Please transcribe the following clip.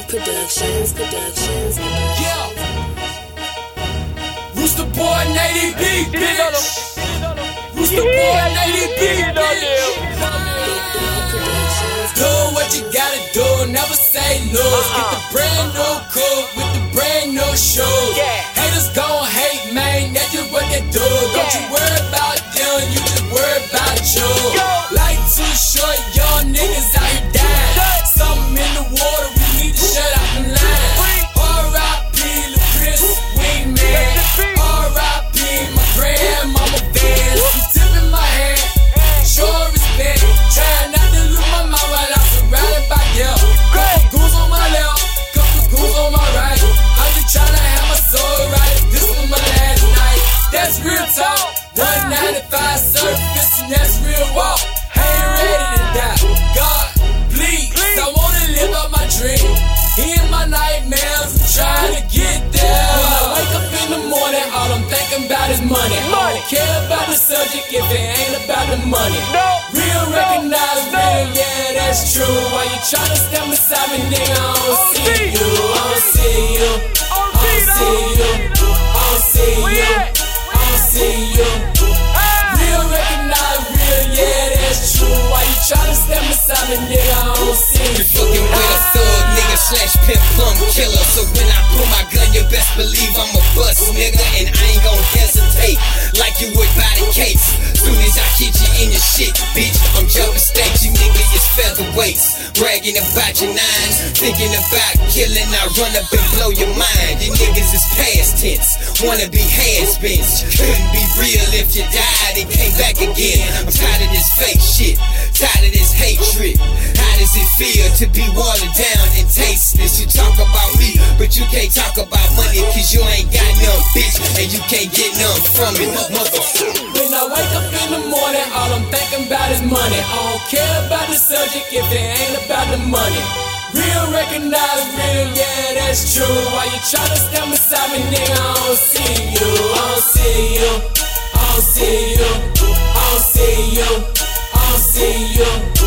Dog Productions, Productions. Yeah. Roostaboi, Nady B, bitch. Roostaboi, Nady B, bitch. Do what you gotta do, never say no. Get the brand new coupe with the brand new shoes. Haters gon' hate, man, that's just what they do. Don't you worry about 195 surface, and that's real walk. I ain't ready to die. God, please, I wanna live out my dream. In my nightmares, I'm trying to get there. When I wake up in the morning, all I'm thinking about is money. I don't care about the subject if it ain't about the money. Real recognize real, yeah, that's true. Why you trying to stand beside me, nigga? So when I pull my gun, you best believe I'm a bust nigga. And I ain't gon' hesitate like you would by the case. Soon as I hit you in your shit, bitch, I'm jumping stakes. You nigga is featherweights. Bragging about your nines, thinking about killing. I run up and blow your mind. You niggas is past tense, wanna be has-beens. Couldn't be real if you died and came back again. I'm tired of this fake shit, tired of this hatred. How does it feel to be watered down and tasteless? You talk cause you ain't got none, bitch, and you can't get none from it, motherfucker. When I wake up in the morning, all I'm thinking about is money. I don't care about the subject if it ain't about the money. Real recognize real, yeah, that's true. Why you tryna stand beside me, nigga? I don't see you. I don't see you. I don't see you. I don't see you. I don't see you.